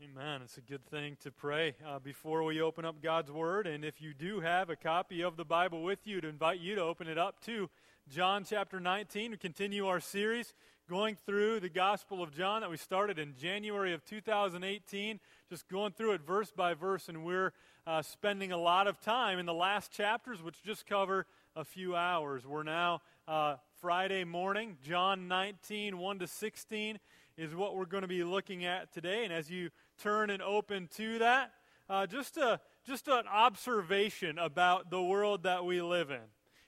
Amen. It's a good thing to pray uh, before we open up God's Word. And if you do have a copy of the Bible with you, to invite you to open it up to John chapter 19. We continue our series going through the Gospel of John that we started in January of 2018, just going through it verse by verse. And we're uh, spending a lot of time in the last chapters, which just cover a few hours. We're now uh, Friday morning, John 19, 1 to 16 is what we're going to be looking at today. And as you turn and open to that, uh, just, a, just an observation about the world that we live in.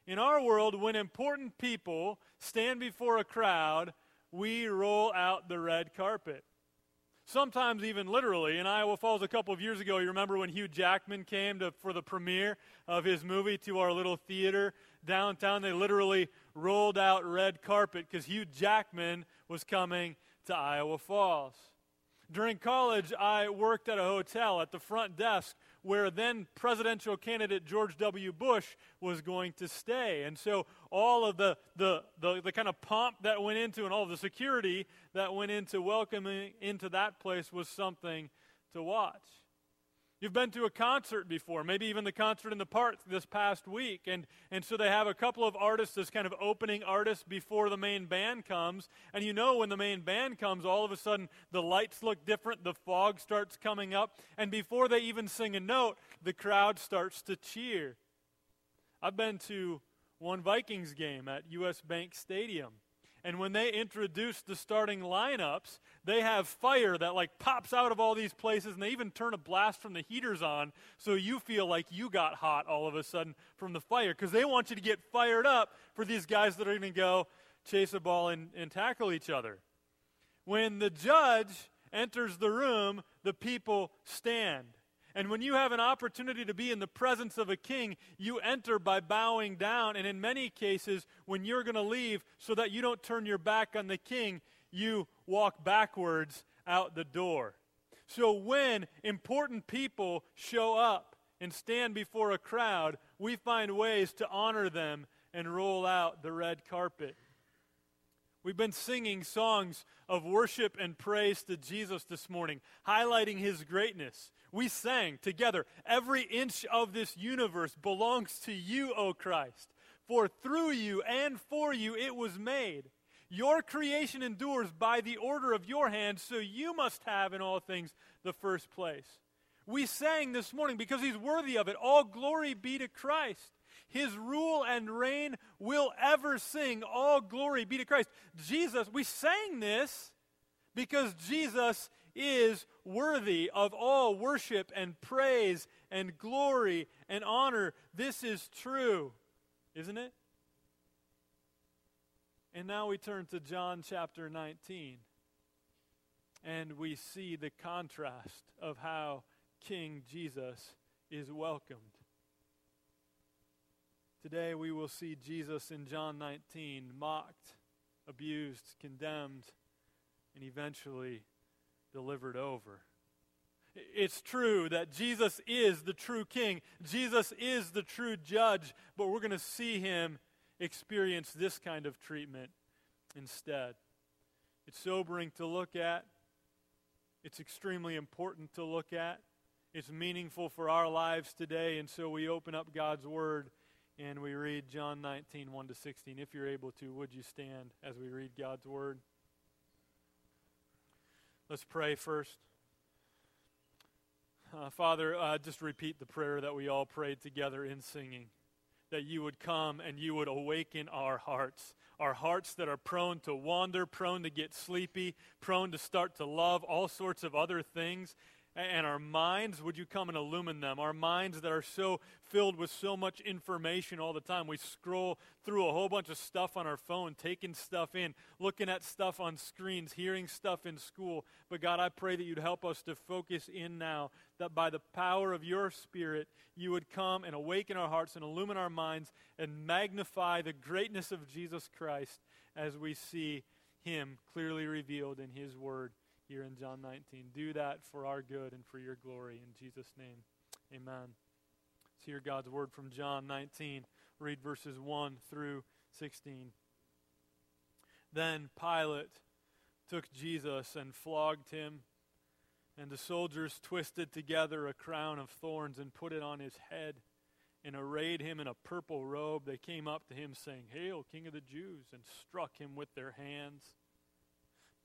In our world, when important people stand before a crowd, we roll out the red carpet. Sometimes even literally. In Iowa Falls a couple of years ago, you remember when Hugh Jackman came to, for the premiere of his movie to our little theater downtown? They literally rolled out red carpet because Hugh Jackman was coming to Iowa Falls. During college, I worked at a hotel at the front desk where then presidential candidate George W. Bush was going to stay. And so all of the, the, the, the, kind of pomp that went into and all of the security that went into welcoming into that place was something to watch. You've been to a concert before, maybe even the concert in the park this past week. And, and so they have a couple of artists as kind of opening artists before the main band comes. And you know, when the main band comes, all of a sudden the lights look different, the fog starts coming up. And before they even sing a note, the crowd starts to cheer. I've been to one Vikings game at US Bank Stadium. And when they introduce the starting lineups, they have fire that like pops out of all these places, and they even turn a blast from the heaters on so you feel like you got hot all of a sudden from the fire because they want you to get fired up for these guys that are going to go chase a ball and, and tackle each other. When the judge enters the room, the people stand. And when you have an opportunity to be in the presence of a king, you enter by bowing down. And in many cases, when you're going to leave, so that you don't turn your back on the king, you walk backwards out the door. So when important people show up and stand before a crowd, we find ways to honor them and roll out the red carpet. We've been singing songs of worship and praise to Jesus this morning, highlighting his greatness. We sang together, Every inch of this universe belongs to you, O Christ. For through you and for you it was made. Your creation endures by the order of your hand, so you must have in all things the first place. We sang this morning because he's worthy of it. All glory be to Christ. His rule and reign will ever sing. All glory be to Christ. Jesus, we sang this because Jesus is worthy of all worship and praise and glory and honor. This is true, isn't it? And now we turn to John chapter 19. And we see the contrast of how King Jesus is welcomed. Today we will see Jesus in John 19 mocked, abused, condemned, and eventually delivered over. It's true that Jesus is the true king. Jesus is the true judge, but we're going to see him experience this kind of treatment instead. It's sobering to look at, it's extremely important to look at, it's meaningful for our lives today, and so we open up God's Word and we read John 19, 1 to 16. If you're able to, would you stand as we read God's Word? Let's pray first. Uh, Father, uh, just repeat the prayer that we all prayed together in singing that you would come and you would awaken our hearts. Our hearts that are prone to wander, prone to get sleepy, prone to start to love all sorts of other things and our minds, would you come and illumine them? Our minds that are so filled with so much information all the time. We scroll through a whole bunch of stuff on our phone, taking stuff in, looking at stuff on screens, hearing stuff in school. But God, I pray that you'd help us to focus in now, that by the power of your Spirit, you would come and awaken our hearts and illumine our minds and magnify the greatness of Jesus Christ as we see him clearly revealed in his word here in John 19. Do that for our good and for your glory. In Jesus' name, amen. Let's hear God's word from John 19. Read verses 1 through 16. Then Pilate took Jesus and flogged him And the soldiers twisted together a crown of thorns and put it on his head and arrayed him in a purple robe. They came up to him, saying, Hail, King of the Jews, and struck him with their hands.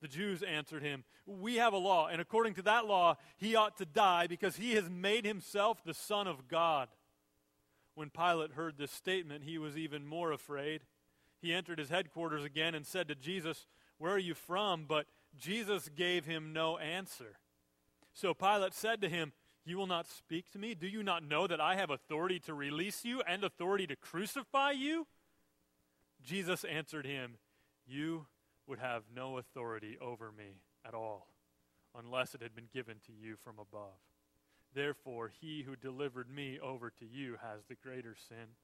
The Jews answered him, We have a law, and according to that law, he ought to die because he has made himself the Son of God. When Pilate heard this statement, he was even more afraid. He entered his headquarters again and said to Jesus, Where are you from? But Jesus gave him no answer. So Pilate said to him, You will not speak to me? Do you not know that I have authority to release you and authority to crucify you? Jesus answered him, You would have no authority over me at all, unless it had been given to you from above. Therefore, he who delivered me over to you has the greater sin.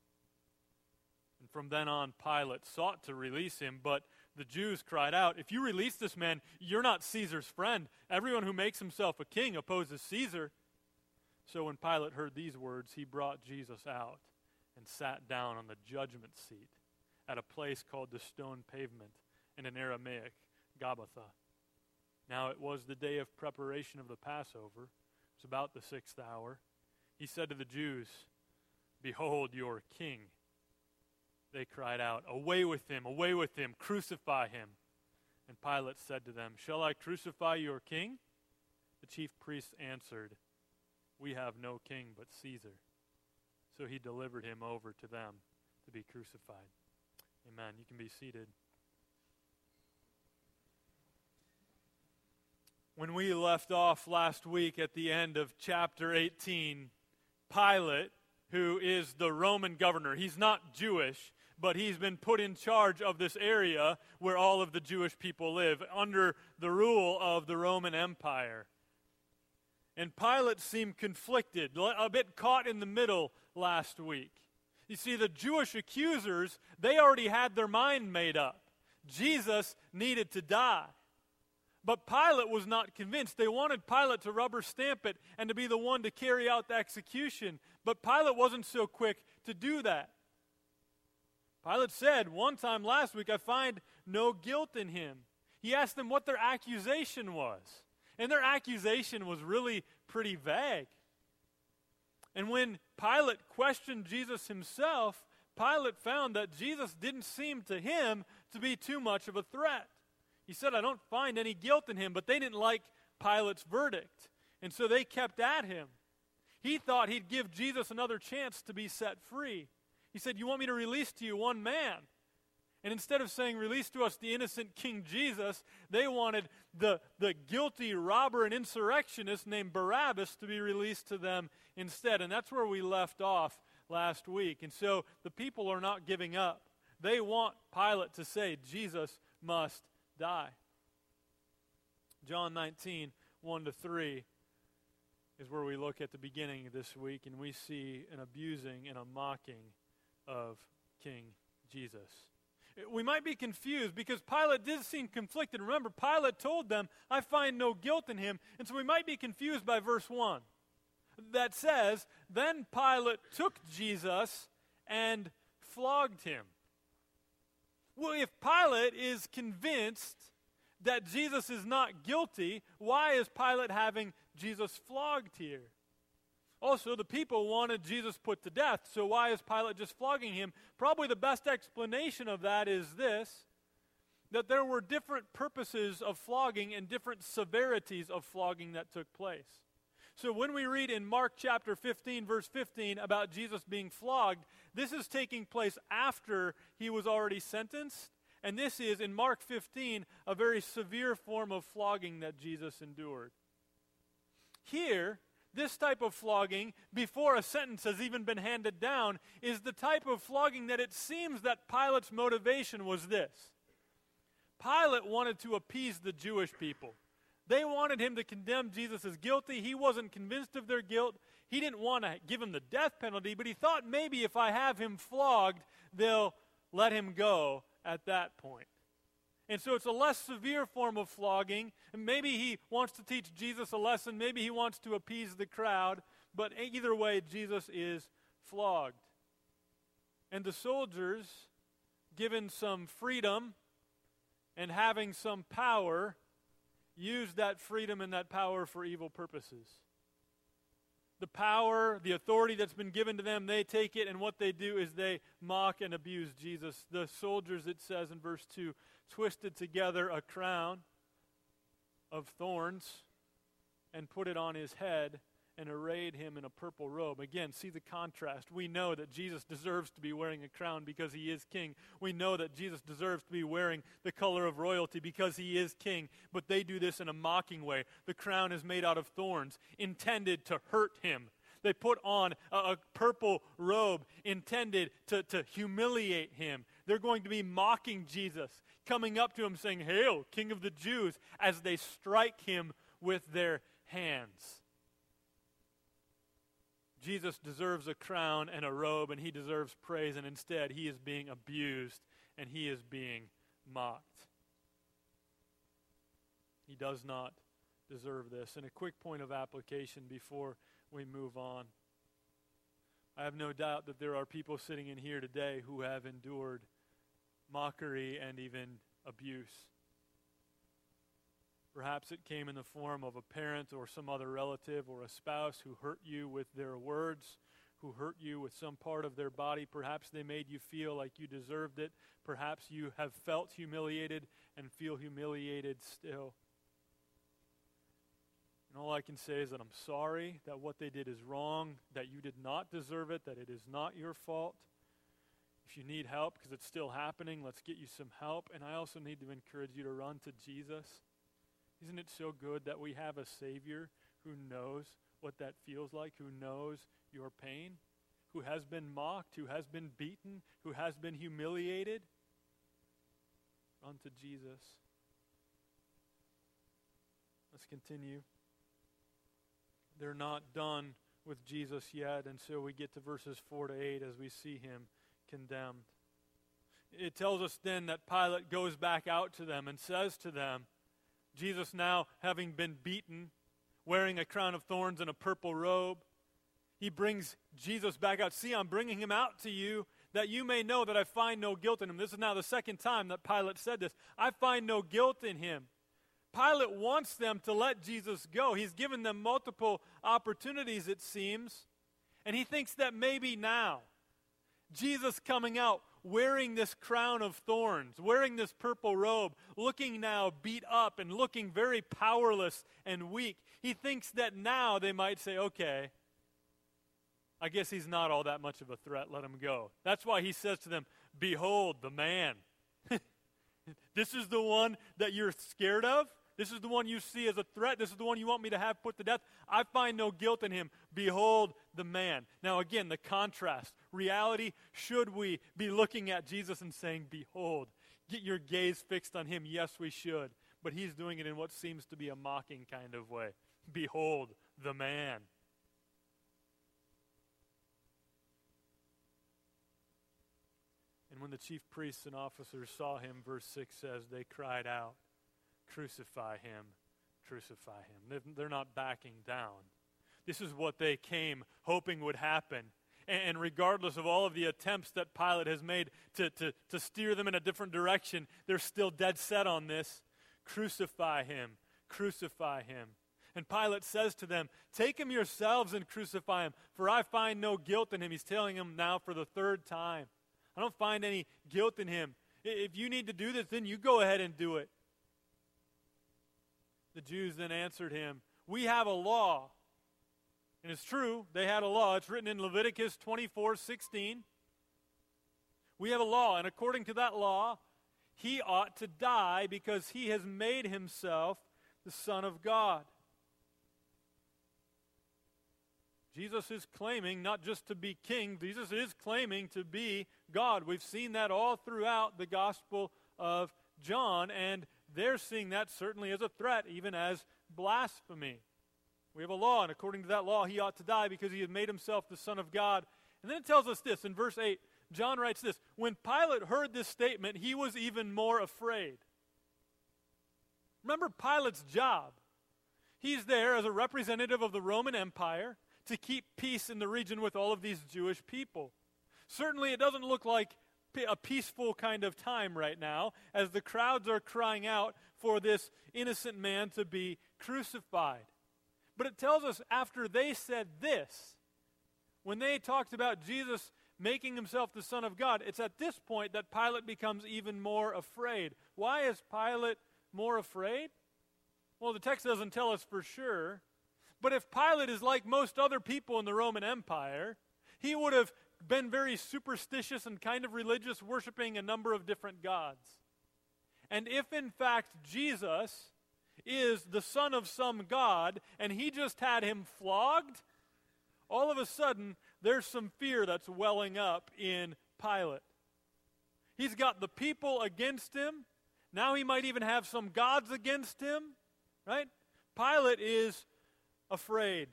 And from then on, Pilate sought to release him, but the Jews cried out, If you release this man, you're not Caesar's friend. Everyone who makes himself a king opposes Caesar. So when Pilate heard these words, he brought Jesus out and sat down on the judgment seat at a place called the stone pavement and in Aramaic, Gabbatha. Now it was the day of preparation of the Passover. It was about the sixth hour. He said to the Jews, Behold your king. They cried out, Away with him, away with him, crucify him. And Pilate said to them, Shall I crucify your king? The chief priests answered, We have no king but Caesar. So he delivered him over to them to be crucified. Amen. You can be seated. When we left off last week at the end of chapter 18, Pilate, who is the Roman governor, he's not Jewish, but he's been put in charge of this area where all of the Jewish people live under the rule of the Roman Empire. And Pilate seemed conflicted, a bit caught in the middle last week. You see, the Jewish accusers, they already had their mind made up. Jesus needed to die. But Pilate was not convinced. They wanted Pilate to rubber stamp it and to be the one to carry out the execution. But Pilate wasn't so quick to do that. Pilate said one time last week, I find no guilt in him. He asked them what their accusation was. And their accusation was really pretty vague. And when Pilate questioned Jesus himself, Pilate found that Jesus didn't seem to him to be too much of a threat. He said, I don't find any guilt in him, but they didn't like Pilate's verdict. And so they kept at him. He thought he'd give Jesus another chance to be set free. He said, You want me to release to you one man? And instead of saying, Release to us the innocent King Jesus, they wanted the, the guilty robber and insurrectionist named Barabbas to be released to them instead. And that's where we left off last week. And so the people are not giving up. They want Pilate to say, Jesus must die. John 19, 1 to 3 is where we look at the beginning of this week and we see an abusing and a mocking of King Jesus. We might be confused because Pilate did seem conflicted. Remember, Pilate told them, I find no guilt in him. And so we might be confused by verse 1 that says, Then Pilate took Jesus and flogged him. Well, if Pilate is convinced that Jesus is not guilty, why is Pilate having Jesus flogged here? Also, the people wanted Jesus put to death, so why is Pilate just flogging him? Probably the best explanation of that is this that there were different purposes of flogging and different severities of flogging that took place. So when we read in Mark chapter 15, verse 15, about Jesus being flogged, this is taking place after he was already sentenced. And this is, in Mark 15, a very severe form of flogging that Jesus endured. Here, this type of flogging, before a sentence has even been handed down, is the type of flogging that it seems that Pilate's motivation was this. Pilate wanted to appease the Jewish people. They wanted him to condemn Jesus as guilty. He wasn't convinced of their guilt. He didn't want to give him the death penalty, but he thought maybe if I have him flogged, they'll let him go at that point. And so it's a less severe form of flogging. And maybe he wants to teach Jesus a lesson. Maybe he wants to appease the crowd. But either way, Jesus is flogged. And the soldiers, given some freedom and having some power, use that freedom and that power for evil purposes. The power, the authority that's been given to them, they take it, and what they do is they mock and abuse Jesus. The soldiers, it says in verse 2, twisted together a crown of thorns and put it on his head and arrayed him in a purple robe. Again, see the contrast. We know that Jesus deserves to be wearing a crown because he is king. We know that Jesus deserves to be wearing the color of royalty because he is king. But they do this in a mocking way. The crown is made out of thorns, intended to hurt him. They put on a, a purple robe intended to, to humiliate him. They're going to be mocking Jesus, coming up to him saying, Hail, King of the Jews, as they strike him with their hands. Jesus deserves a crown and a robe, and he deserves praise, and instead he is being abused and he is being mocked. He does not deserve this. And a quick point of application before we move on. I have no doubt that there are people sitting in here today who have endured mockery and even abuse. Perhaps it came in the form of a parent or some other relative or a spouse who hurt you with their words, who hurt you with some part of their body. Perhaps they made you feel like you deserved it. Perhaps you have felt humiliated and feel humiliated still. And all I can say is that I'm sorry that what they did is wrong, that you did not deserve it, that it is not your fault. If you need help because it's still happening, let's get you some help. And I also need to encourage you to run to Jesus. Isn't it so good that we have a Savior who knows what that feels like, who knows your pain, who has been mocked, who has been beaten, who has been humiliated? Unto Jesus. Let's continue. They're not done with Jesus yet, and so we get to verses 4 to 8 as we see him condemned. It tells us then that Pilate goes back out to them and says to them, Jesus, now having been beaten, wearing a crown of thorns and a purple robe, he brings Jesus back out. See, I'm bringing him out to you that you may know that I find no guilt in him. This is now the second time that Pilate said this. I find no guilt in him. Pilate wants them to let Jesus go. He's given them multiple opportunities, it seems. And he thinks that maybe now, Jesus coming out wearing this crown of thorns, wearing this purple robe, looking now beat up and looking very powerless and weak, he thinks that now they might say, okay, I guess he's not all that much of a threat, let him go. That's why he says to them, Behold the man. this is the one that you're scared of? This is the one you see as a threat. This is the one you want me to have put to death. I find no guilt in him. Behold the man. Now, again, the contrast. Reality, should we be looking at Jesus and saying, Behold, get your gaze fixed on him? Yes, we should. But he's doing it in what seems to be a mocking kind of way. Behold the man. And when the chief priests and officers saw him, verse 6 says, they cried out. Crucify him, crucify him. They're not backing down. This is what they came hoping would happen. And regardless of all of the attempts that Pilate has made to, to, to steer them in a different direction, they're still dead set on this. Crucify him, crucify him. And Pilate says to them, Take him yourselves and crucify him, for I find no guilt in him. He's telling them now for the third time. I don't find any guilt in him. If you need to do this, then you go ahead and do it. The Jews then answered him, We have a law. And it's true, they had a law. It's written in Leviticus 24 16. We have a law, and according to that law, he ought to die because he has made himself the Son of God. Jesus is claiming not just to be king, Jesus is claiming to be God. We've seen that all throughout the Gospel of John, and they're seeing that certainly as a threat, even as blasphemy. We have a law, and according to that law, he ought to die because he had made himself the Son of God. And then it tells us this in verse 8. John writes this When Pilate heard this statement, he was even more afraid. Remember Pilate's job. He's there as a representative of the Roman Empire to keep peace in the region with all of these Jewish people. Certainly, it doesn't look like a peaceful kind of time right now as the crowds are crying out for this innocent man to be crucified. But it tells us after they said this, when they talked about Jesus making himself the Son of God, it's at this point that Pilate becomes even more afraid. Why is Pilate more afraid? Well, the text doesn't tell us for sure. But if Pilate is like most other people in the Roman Empire, he would have been very superstitious and kind of religious, worshiping a number of different gods. And if in fact Jesus is the son of some god and he just had him flogged, all of a sudden there's some fear that's welling up in Pilate. He's got the people against him. Now he might even have some gods against him, right? Pilate is afraid.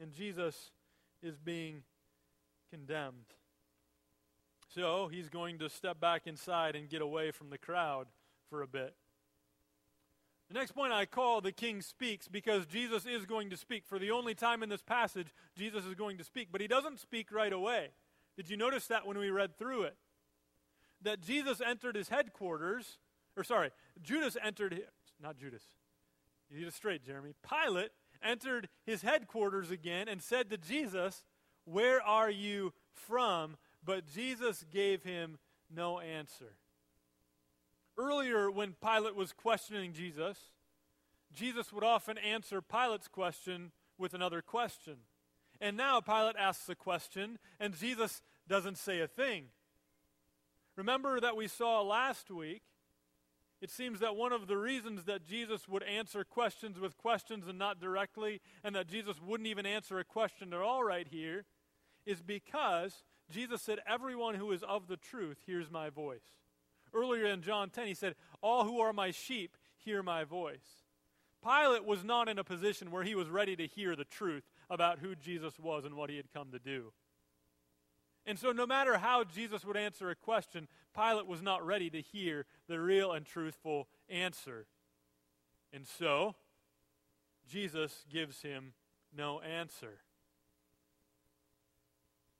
And Jesus is being condemned. So he's going to step back inside and get away from the crowd for a bit. The next point I call the king speaks because Jesus is going to speak. For the only time in this passage, Jesus is going to speak, but he doesn't speak right away. Did you notice that when we read through it? That Jesus entered his headquarters, or sorry, Judas entered, not Judas. You get it straight, Jeremy. Pilate entered his headquarters again and said to Jesus, Where are you from? But Jesus gave him no answer. Earlier, when Pilate was questioning Jesus, Jesus would often answer Pilate's question with another question. And now Pilate asks a question, and Jesus doesn't say a thing. Remember that we saw last week it seems that one of the reasons that Jesus would answer questions with questions and not directly, and that Jesus wouldn't even answer a question at all right here, is because Jesus said, Everyone who is of the truth hears my voice. Earlier in John 10, he said, All who are my sheep hear my voice. Pilate was not in a position where he was ready to hear the truth about who Jesus was and what he had come to do. And so, no matter how Jesus would answer a question, Pilate was not ready to hear the real and truthful answer. And so, Jesus gives him no answer.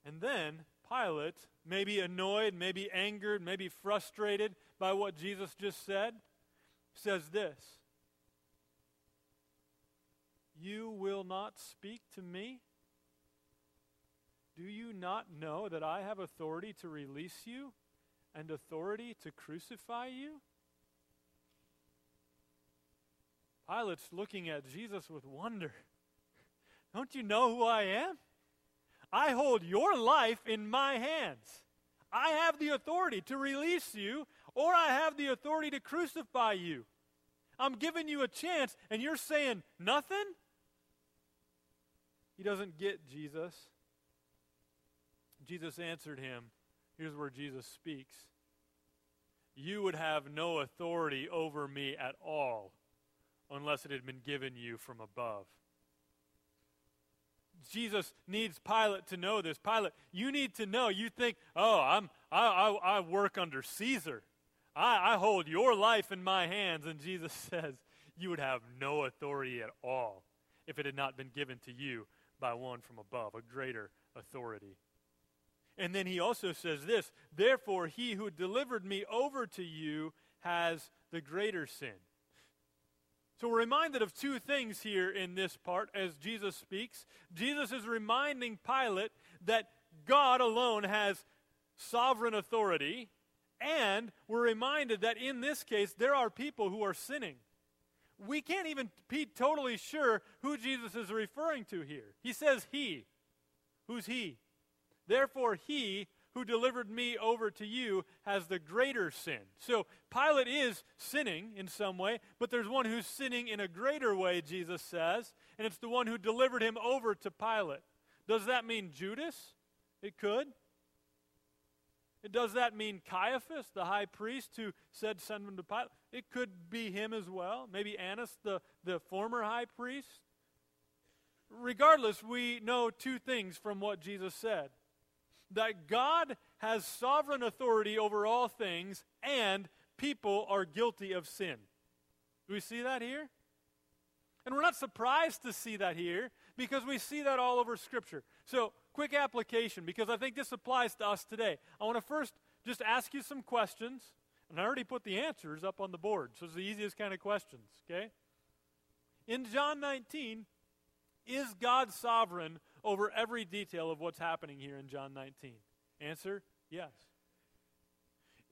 And then, Pilate, maybe annoyed, maybe angered, maybe frustrated by what Jesus just said, says this You will not speak to me? Do you not know that I have authority to release you and authority to crucify you? Pilate's looking at Jesus with wonder. Don't you know who I am? I hold your life in my hands. I have the authority to release you, or I have the authority to crucify you. I'm giving you a chance, and you're saying nothing? He doesn't get Jesus. Jesus answered him. Here's where Jesus speaks You would have no authority over me at all unless it had been given you from above. Jesus needs Pilate to know this. Pilate, you need to know. You think, oh, I'm, I, I, I work under Caesar. I, I hold your life in my hands. And Jesus says, you would have no authority at all if it had not been given to you by one from above, a greater authority. And then he also says this Therefore, he who delivered me over to you has the greater sin. So we're reminded of two things here in this part as Jesus speaks. Jesus is reminding Pilate that God alone has sovereign authority, and we're reminded that in this case, there are people who are sinning. We can't even be totally sure who Jesus is referring to here. He says he. Who's he? Therefore, he who delivered me over to you has the greater sin. So Pilate is sinning in some way, but there's one who's sinning in a greater way, Jesus says, and it's the one who delivered him over to Pilate. Does that mean Judas? It could. Does that mean Caiaphas, the high priest who said, Send him to Pilate? It could be him as well. Maybe Annas, the, the former high priest. Regardless, we know two things from what Jesus said that God has sovereign authority over all things, and people are guilty of sin. Do we see that here? And we're not surprised to see that here because we see that all over Scripture. So, quick application because I think this applies to us today. I want to first just ask you some questions, and I already put the answers up on the board, so it's the easiest kind of questions, okay? In John 19, is God sovereign over every detail of what's happening here in John 19? Answer yes.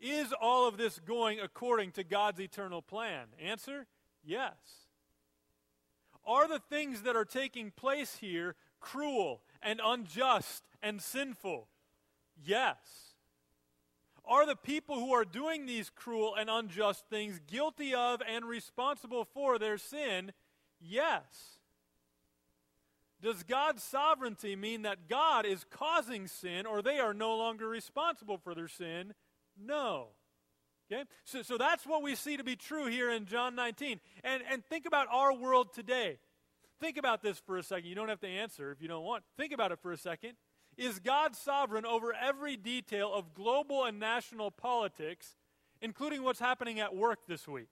Is all of this going according to God's eternal plan? Answer yes. Are the things that are taking place here cruel and unjust and sinful? Yes. Are the people who are doing these cruel and unjust things guilty of and responsible for their sin? Yes. Does God's sovereignty mean that God is causing sin or they are no longer responsible for their sin? No. Okay? So, so that's what we see to be true here in John 19. And, and think about our world today. Think about this for a second. You don't have to answer if you don't want. Think about it for a second. Is God sovereign over every detail of global and national politics, including what's happening at work this week?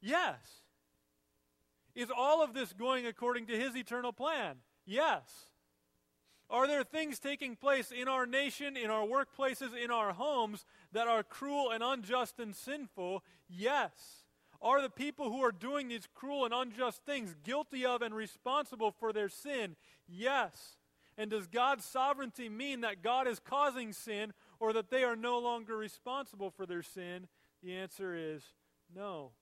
Yes. Is all of this going according to his eternal plan? Yes. Are there things taking place in our nation, in our workplaces, in our homes that are cruel and unjust and sinful? Yes. Are the people who are doing these cruel and unjust things guilty of and responsible for their sin? Yes. And does God's sovereignty mean that God is causing sin or that they are no longer responsible for their sin? The answer is no.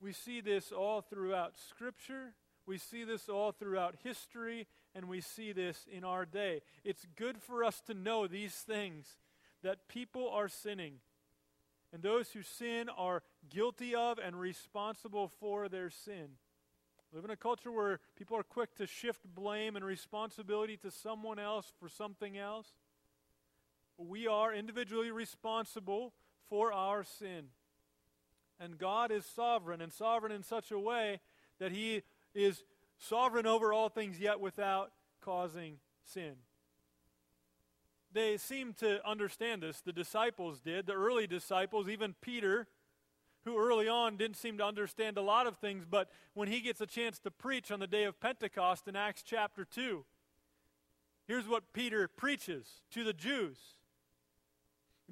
We see this all throughout Scripture. We see this all throughout history, and we see this in our day. It's good for us to know these things that people are sinning, and those who sin are guilty of and responsible for their sin. We live in a culture where people are quick to shift blame and responsibility to someone else for something else. We are individually responsible for our sin. And God is sovereign, and sovereign in such a way that He is sovereign over all things, yet without causing sin. They seem to understand this. The disciples did, the early disciples, even Peter, who early on didn't seem to understand a lot of things, but when he gets a chance to preach on the day of Pentecost in Acts chapter 2, here's what Peter preaches to the Jews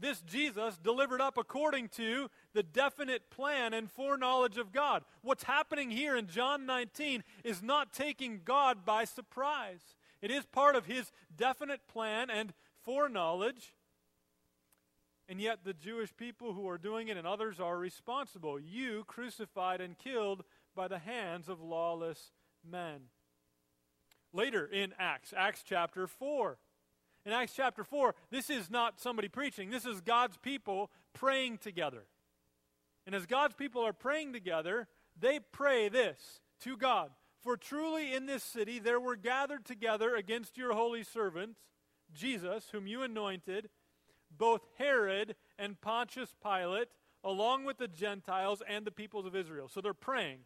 this Jesus delivered up according to the definite plan and foreknowledge of God. What's happening here in John 19 is not taking God by surprise. It is part of his definite plan and foreknowledge. And yet, the Jewish people who are doing it and others are responsible. You crucified and killed by the hands of lawless men. Later in Acts, Acts chapter 4, in Acts chapter 4, this is not somebody preaching, this is God's people praying together. And as God's people are praying together, they pray this to God For truly in this city there were gathered together against your holy servant, Jesus, whom you anointed, both Herod and Pontius Pilate, along with the Gentiles and the peoples of Israel. So they're praying,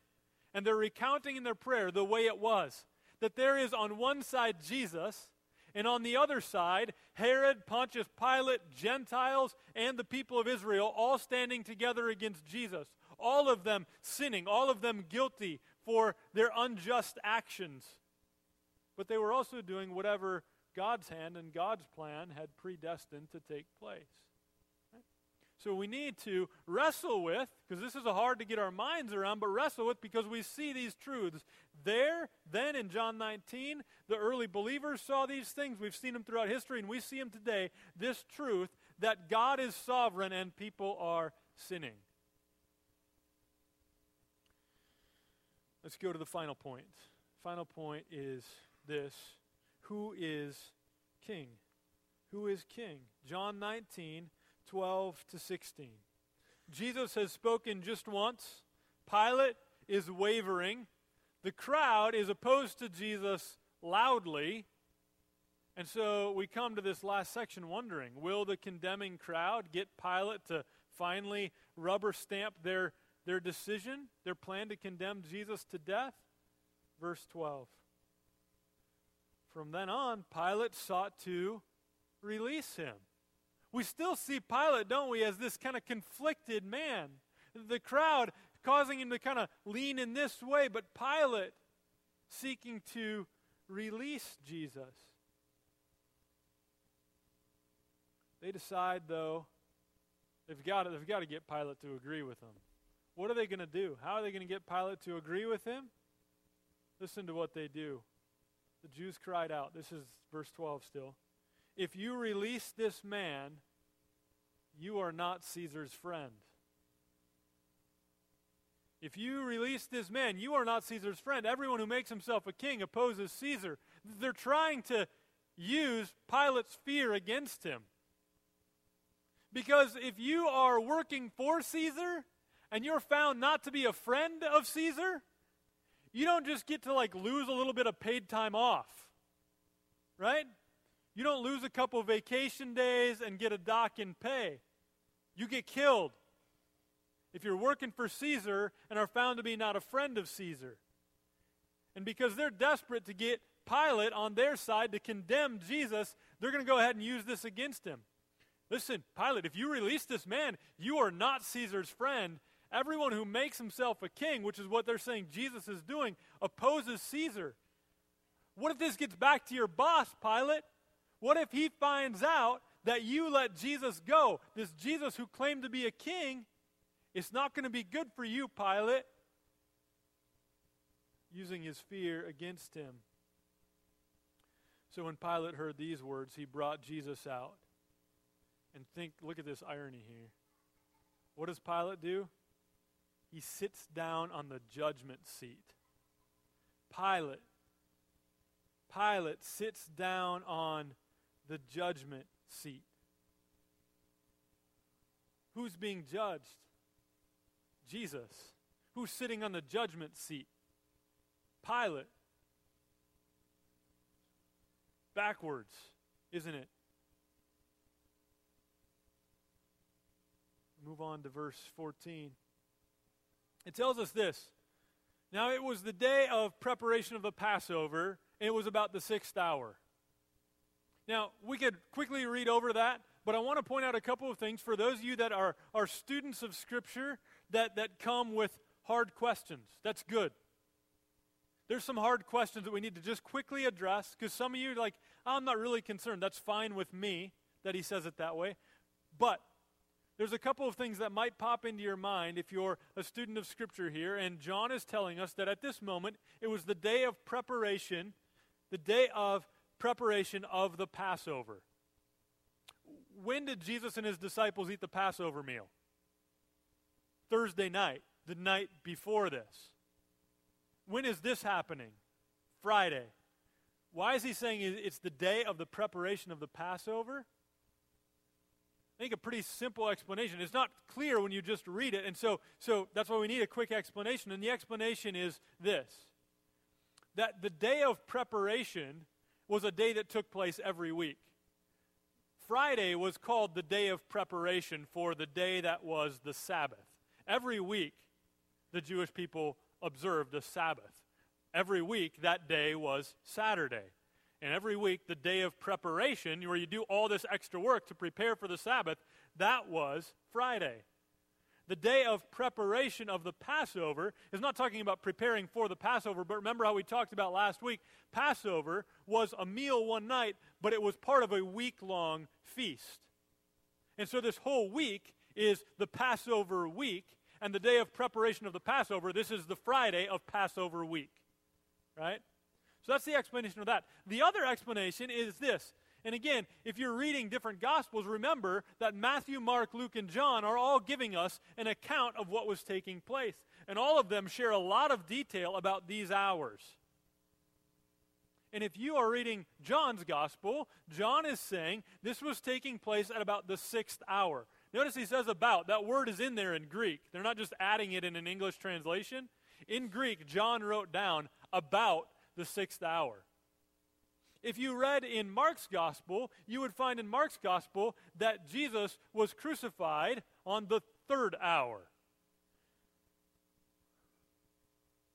and they're recounting in their prayer the way it was. That there is on one side Jesus, and on the other side, Herod, Pontius Pilate, Gentiles, and the people of Israel all standing together against Jesus. All of them sinning, all of them guilty for their unjust actions. But they were also doing whatever God's hand and God's plan had predestined to take place. So we need to wrestle with, because this is hard to get our minds around, but wrestle with because we see these truths. There, then in John 19, the early believers saw these things. We've seen them throughout history, and we see them today. This truth that God is sovereign and people are sinning. Let's go to the final point. Final point is this Who is king? Who is king? John 19 12 to 16. Jesus has spoken just once. Pilate is wavering. The crowd is opposed to Jesus loudly. And so we come to this last section wondering will the condemning crowd get Pilate to finally rubber stamp their, their decision, their plan to condemn Jesus to death? Verse 12. From then on, Pilate sought to release him. We still see Pilate, don't we, as this kind of conflicted man. The crowd causing him to kind of lean in this way, but Pilate seeking to release Jesus. They decide, though, they've got to, they've got to get Pilate to agree with them. What are they going to do? How are they going to get Pilate to agree with him? Listen to what they do. The Jews cried out. This is verse 12 still. If you release this man, you are not Caesar's friend. If you release this man, you are not Caesar's friend. Everyone who makes himself a king opposes Caesar. They're trying to use Pilate's fear against him. Because if you are working for Caesar and you're found not to be a friend of Caesar, you don't just get to like lose a little bit of paid time off. Right? You don't lose a couple vacation days and get a dock in pay. You get killed if you're working for Caesar and are found to be not a friend of Caesar. And because they're desperate to get Pilate on their side to condemn Jesus, they're going to go ahead and use this against him. Listen, Pilate, if you release this man, you are not Caesar's friend. Everyone who makes himself a king, which is what they're saying Jesus is doing, opposes Caesar. What if this gets back to your boss, Pilate? What if he finds out that you let Jesus go? This Jesus who claimed to be a king, it's not going to be good for you, Pilate. Using his fear against him. So when Pilate heard these words, he brought Jesus out. And think, look at this irony here. What does Pilate do? He sits down on the judgment seat. Pilate. Pilate sits down on the judgment seat. Who's being judged? Jesus. Who's sitting on the judgment seat? Pilate. Backwards, isn't it? Move on to verse 14. It tells us this. Now it was the day of preparation of the Passover, and it was about the sixth hour. Now, we could quickly read over that, but I want to point out a couple of things for those of you that are, are students of Scripture that, that come with hard questions. That's good. There's some hard questions that we need to just quickly address because some of you like, I'm not really concerned. That's fine with me that he says it that way. But there's a couple of things that might pop into your mind if you're a student of Scripture here. And John is telling us that at this moment, it was the day of preparation, the day of preparation of the Passover. When did Jesus and his disciples eat the Passover meal? Thursday night, the night before this. When is this happening? Friday. Why is he saying it's the day of the preparation of the Passover? I think a pretty simple explanation. It's not clear when you just read it, and so, so that's why we need a quick explanation. And the explanation is this that the day of preparation was a day that took place every week. Friday was called the day of preparation for the day that was the Sabbath. Every week, the Jewish people observed the Sabbath. Every week, that day was Saturday. And every week, the day of preparation, where you do all this extra work to prepare for the Sabbath, that was Friday. The day of preparation of the Passover is not talking about preparing for the Passover, but remember how we talked about last week? Passover was a meal one night, but it was part of a week long feast. And so this whole week is the Passover week, and the day of preparation of the Passover, this is the Friday of Passover week. Right? So that's the explanation of that. The other explanation is this and again, if you're reading different Gospels, remember that Matthew, Mark, Luke, and John are all giving us an account of what was taking place. And all of them share a lot of detail about these hours. And if you are reading John's Gospel, John is saying this was taking place at about the sixth hour. Notice he says about. That word is in there in Greek. They're not just adding it in an English translation. In Greek, John wrote down about the sixth hour. If you read in Mark's gospel, you would find in Mark's gospel that Jesus was crucified on the third hour.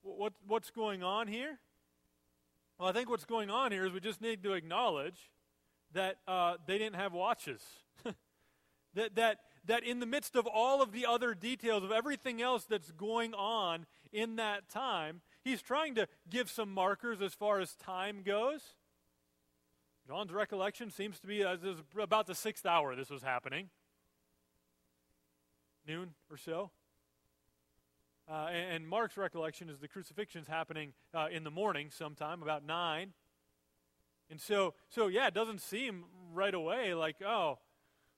What, what's going on here? Well, I think what's going on here is we just need to acknowledge that uh, they didn't have watches. that, that, that in the midst of all of the other details of everything else that's going on in that time, he's trying to give some markers as far as time goes. John's recollection seems to be as about the sixth hour this was happening, noon or so. Uh, and, and, Mark's recollection is the crucifixion is happening uh, in the morning sometime, about 9. And so, so, yeah, it doesn't seem right away like, oh,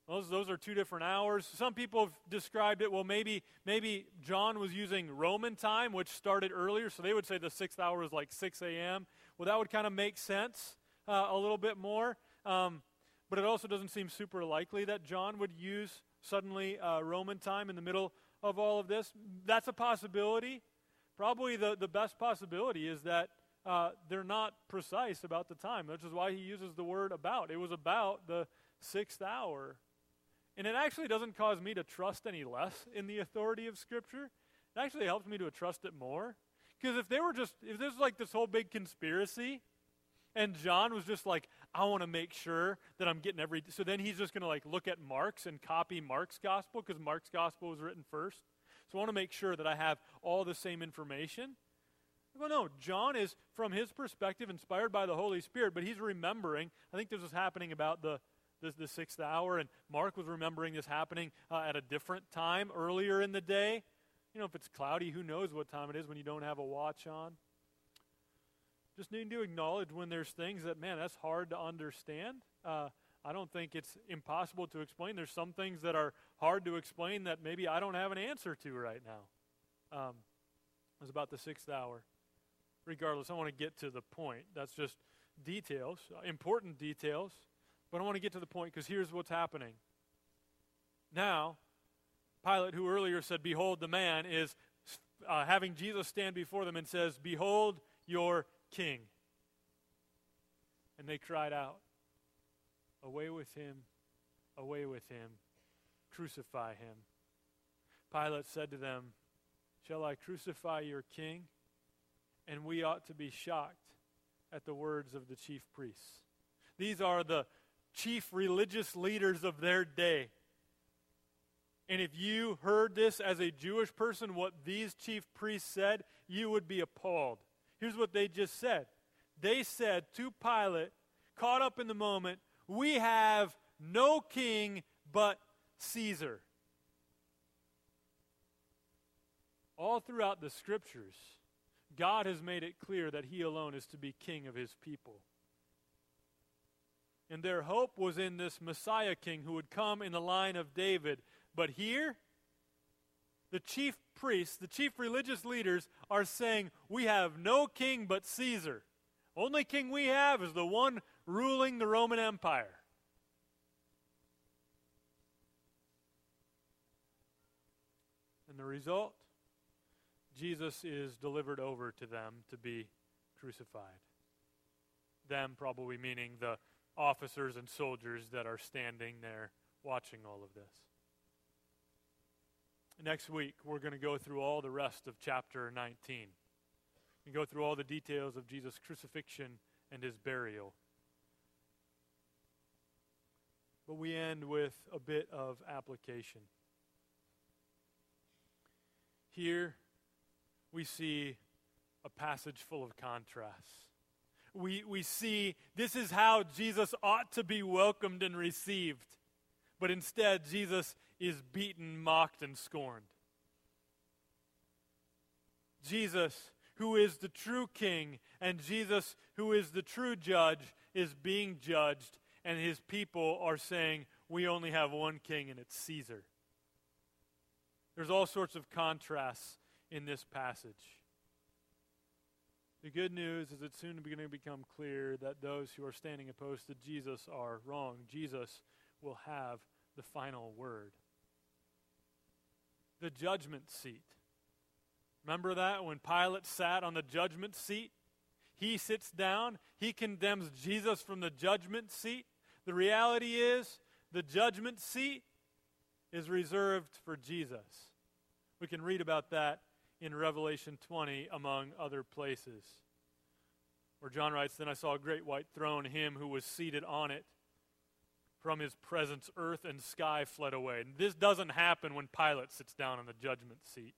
those, those are two different hours. Some people have described it, well, maybe, maybe John was using Roman time, which started earlier, so they would say the sixth hour is like 6 a.m. Well, that would kind of make sense uh, a little bit more. Um, but it also doesn't seem super likely that John would use suddenly uh, Roman time in the middle of all of this. That's a possibility. Probably the, the best possibility is that uh, they're not precise about the time, which is why he uses the word about. It was about the sixth hour. And it actually doesn't cause me to trust any less in the authority of Scripture. It actually helps me to trust it more. Because if they were just, if this was like this whole big conspiracy, and John was just like, I want to make sure that I'm getting every. So then he's just going to like look at Mark's and copy Mark's gospel because Mark's gospel was written first. So I want to make sure that I have all the same information. Well, no, John is, from his perspective, inspired by the Holy Spirit, but he's remembering. I think this was happening about the, the, the sixth hour, and Mark was remembering this happening uh, at a different time earlier in the day. You know, if it's cloudy, who knows what time it is when you don't have a watch on? Just need to acknowledge when there's things that, man, that's hard to understand. Uh, I don't think it's impossible to explain. There's some things that are hard to explain that maybe I don't have an answer to right now. Um, it was about the sixth hour. Regardless, I want to get to the point. That's just details, important details. But I want to get to the point because here's what's happening. Now, Pilate, who earlier said, Behold the man, is uh, having Jesus stand before them and says, Behold your king. And they cried out, Away with him, away with him, crucify him. Pilate said to them, Shall I crucify your king? And we ought to be shocked at the words of the chief priests. These are the chief religious leaders of their day. And if you heard this as a Jewish person, what these chief priests said, you would be appalled. Here's what they just said they said to Pilate, caught up in the moment, We have no king but Caesar. All throughout the scriptures, God has made it clear that he alone is to be king of his people. And their hope was in this Messiah king who would come in the line of David. But here, the chief priests, the chief religious leaders, are saying, We have no king but Caesar. Only king we have is the one ruling the Roman Empire. And the result? Jesus is delivered over to them to be crucified. Them probably meaning the officers and soldiers that are standing there watching all of this. Next week, we're going to go through all the rest of chapter 19 and go through all the details of Jesus' crucifixion and his burial. But we end with a bit of application. Here, we see a passage full of contrasts. We, we see this is how Jesus ought to be welcomed and received. But instead, Jesus is beaten, mocked, and scorned. Jesus, who is the true king, and Jesus, who is the true judge, is being judged, and his people are saying, We only have one king, and it's Caesar. There's all sorts of contrasts in this passage. The good news is it's soon going to become clear that those who are standing opposed to Jesus are wrong. Jesus will have the final word the judgment seat. Remember that when Pilate sat on the judgment seat? He sits down, he condemns Jesus from the judgment seat. The reality is, the judgment seat is reserved for Jesus. We can read about that in Revelation 20, among other places. Where John writes, Then I saw a great white throne, him who was seated on it. From his presence, earth and sky fled away. And this doesn't happen when Pilate sits down on the judgment seat.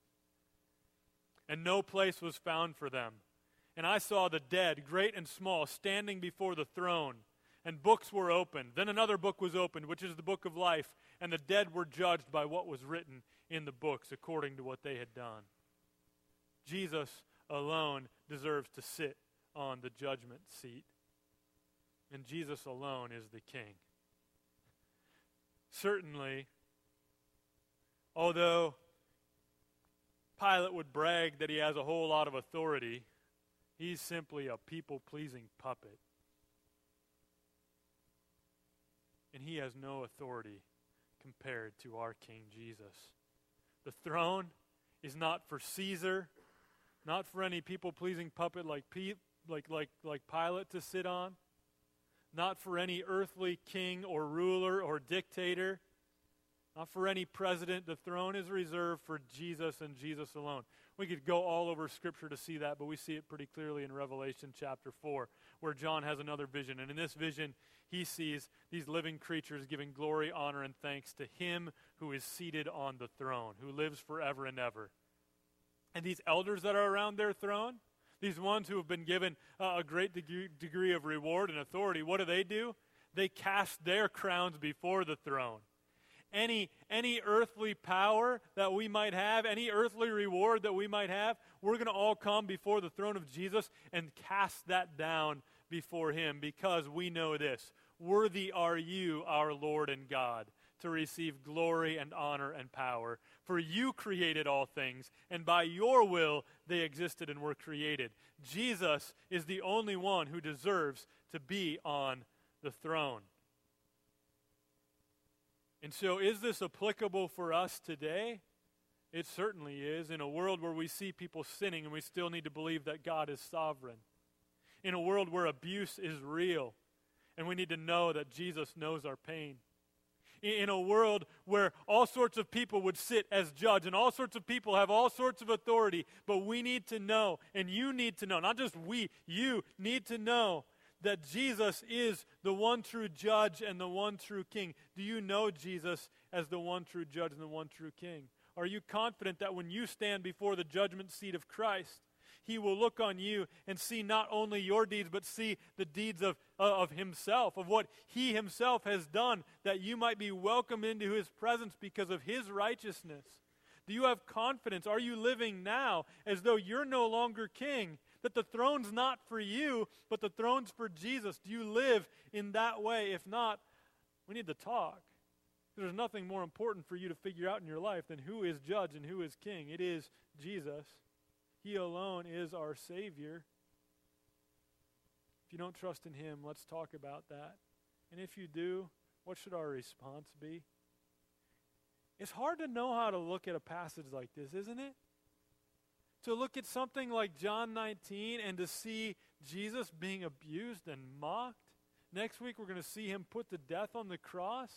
And no place was found for them. And I saw the dead, great and small, standing before the throne. And books were opened. Then another book was opened, which is the book of life. And the dead were judged by what was written in the books according to what they had done. Jesus alone deserves to sit on the judgment seat. And Jesus alone is the king. Certainly, although Pilate would brag that he has a whole lot of authority, he's simply a people pleasing puppet. And he has no authority compared to our King Jesus. The throne is not for Caesar, not for any people pleasing puppet like, P- like, like, like Pilate to sit on, not for any earthly king or ruler or dictator, not for any president. The throne is reserved for Jesus and Jesus alone. We could go all over Scripture to see that, but we see it pretty clearly in Revelation chapter 4, where John has another vision. And in this vision, he sees these living creatures giving glory, honor, and thanks to him who is seated on the throne, who lives forever and ever. And these elders that are around their throne, these ones who have been given uh, a great degree, degree of reward and authority, what do they do? They cast their crowns before the throne. Any, any earthly power that we might have, any earthly reward that we might have, we're going to all come before the throne of Jesus and cast that down before Him because we know this Worthy are you, our Lord and God, to receive glory and honor and power. For you created all things, and by your will they existed and were created. Jesus is the only one who deserves to be on the throne. And so, is this applicable for us today? It certainly is. In a world where we see people sinning and we still need to believe that God is sovereign. In a world where abuse is real and we need to know that Jesus knows our pain. In a world where all sorts of people would sit as judge and all sorts of people have all sorts of authority, but we need to know, and you need to know, not just we, you need to know that Jesus is the one true judge and the one true king. Do you know Jesus as the one true judge and the one true king? Are you confident that when you stand before the judgment seat of Christ, he will look on you and see not only your deeds, but see the deeds of, uh, of himself, of what he himself has done, that you might be welcomed into his presence because of his righteousness. Do you have confidence? Are you living now as though you're no longer king? That the throne's not for you, but the throne's for Jesus. Do you live in that way? If not, we need to talk. There's nothing more important for you to figure out in your life than who is judge and who is king. It is Jesus. He alone is our Savior. If you don't trust in Him, let's talk about that. And if you do, what should our response be? It's hard to know how to look at a passage like this, isn't it? To look at something like John 19 and to see Jesus being abused and mocked. Next week, we're going to see him put to death on the cross.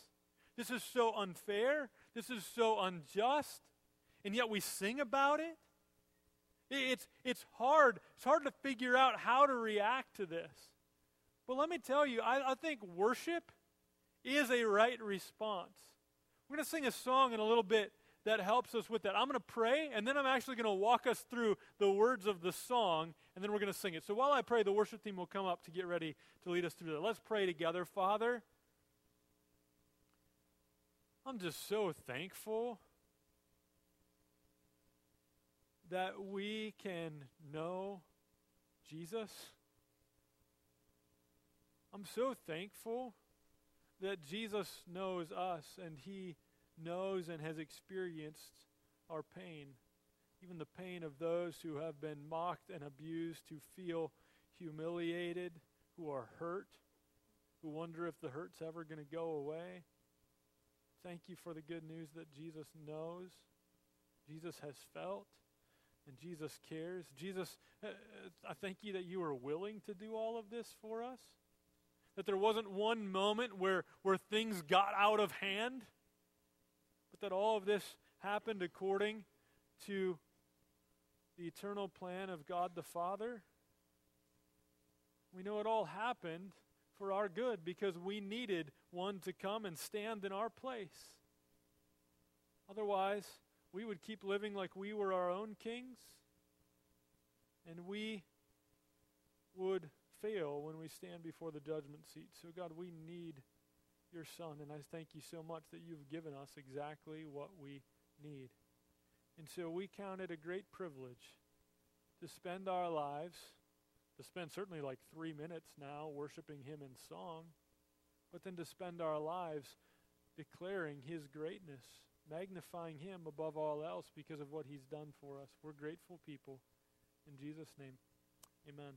This is so unfair. This is so unjust. And yet we sing about it. It's, it's hard. It's hard to figure out how to react to this. But let me tell you, I, I think worship is a right response. We're going to sing a song in a little bit that helps us with that. I'm going to pray, and then I'm actually going to walk us through the words of the song, and then we're going to sing it. So while I pray, the worship team will come up to get ready to lead us through that. Let's pray together. Father, I'm just so thankful that we can know Jesus. I'm so thankful that Jesus knows us and he knows and has experienced our pain, even the pain of those who have been mocked and abused, who feel humiliated, who are hurt, who wonder if the hurt's ever going to go away. Thank you for the good news that Jesus knows, Jesus has felt, and Jesus cares. Jesus, uh, uh, I thank you that you are willing to do all of this for us. That there wasn't one moment where, where things got out of hand, but that all of this happened according to the eternal plan of God the Father. We know it all happened for our good because we needed one to come and stand in our place. Otherwise, we would keep living like we were our own kings, and we would fail when we stand before the judgment seat. So, God, we need your Son, and I thank you so much that you've given us exactly what we need. And so we count it a great privilege to spend our lives, to spend certainly like three minutes now worshiping Him in song, but then to spend our lives declaring His greatness, magnifying Him above all else because of what He's done for us. We're grateful people. In Jesus' name, amen.